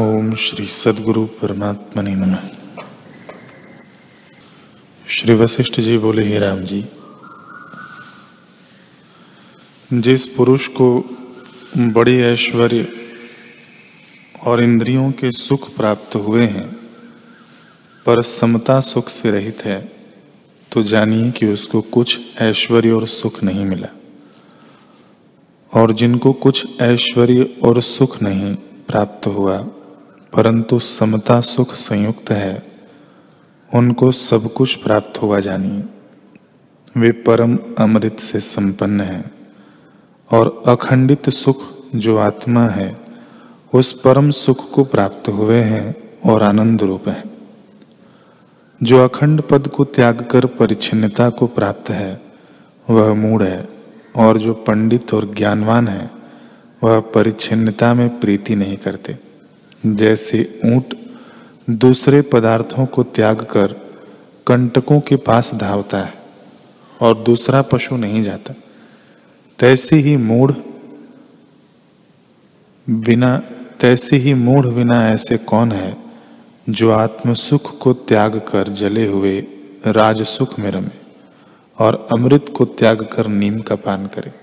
ओम श्री सदगुरु परमात्मा ने नमः। श्री वशिष्ठ जी बोले, ही राम जी, जिस पुरुष को बड़े ऐश्वर्य और इंद्रियों के सुख प्राप्त हुए हैं, पर समता सुख से रहित है तो जानिए कि उसको कुछ ऐश्वर्य और सुख नहीं मिला। और जिनको कुछ ऐश्वर्य और सुख नहीं प्राप्त हुआ परंतु समता सुख संयुक्त है। उनको सब कुछ प्राप्त हुआ जानिए वे परम अमृत से संपन्न है और अखंडित सुख जो आत्मा है, उस परम सुख को प्राप्त हुए हैं और आनंद रूप है। जो अखंड पद को त्याग कर परिच्छिन्नता को प्राप्त है, वह मूड है और जो पंडित और ज्ञानवान है, वह परिच्छिन्नता में प्रीति नहीं करते। जैसे ऊँट दूसरे पदार्थों को त्याग कर कंटकों के पास धावता है और दूसरा पशु नहीं जाता। तैसे ही मूढ़ बिना, तैसे ही मूढ़ बिना ऐसे कौन है जो आत्म सुख को त्याग कर जले हुए राजसुख में रमे और अमृत को त्याग कर नीम का पान करे?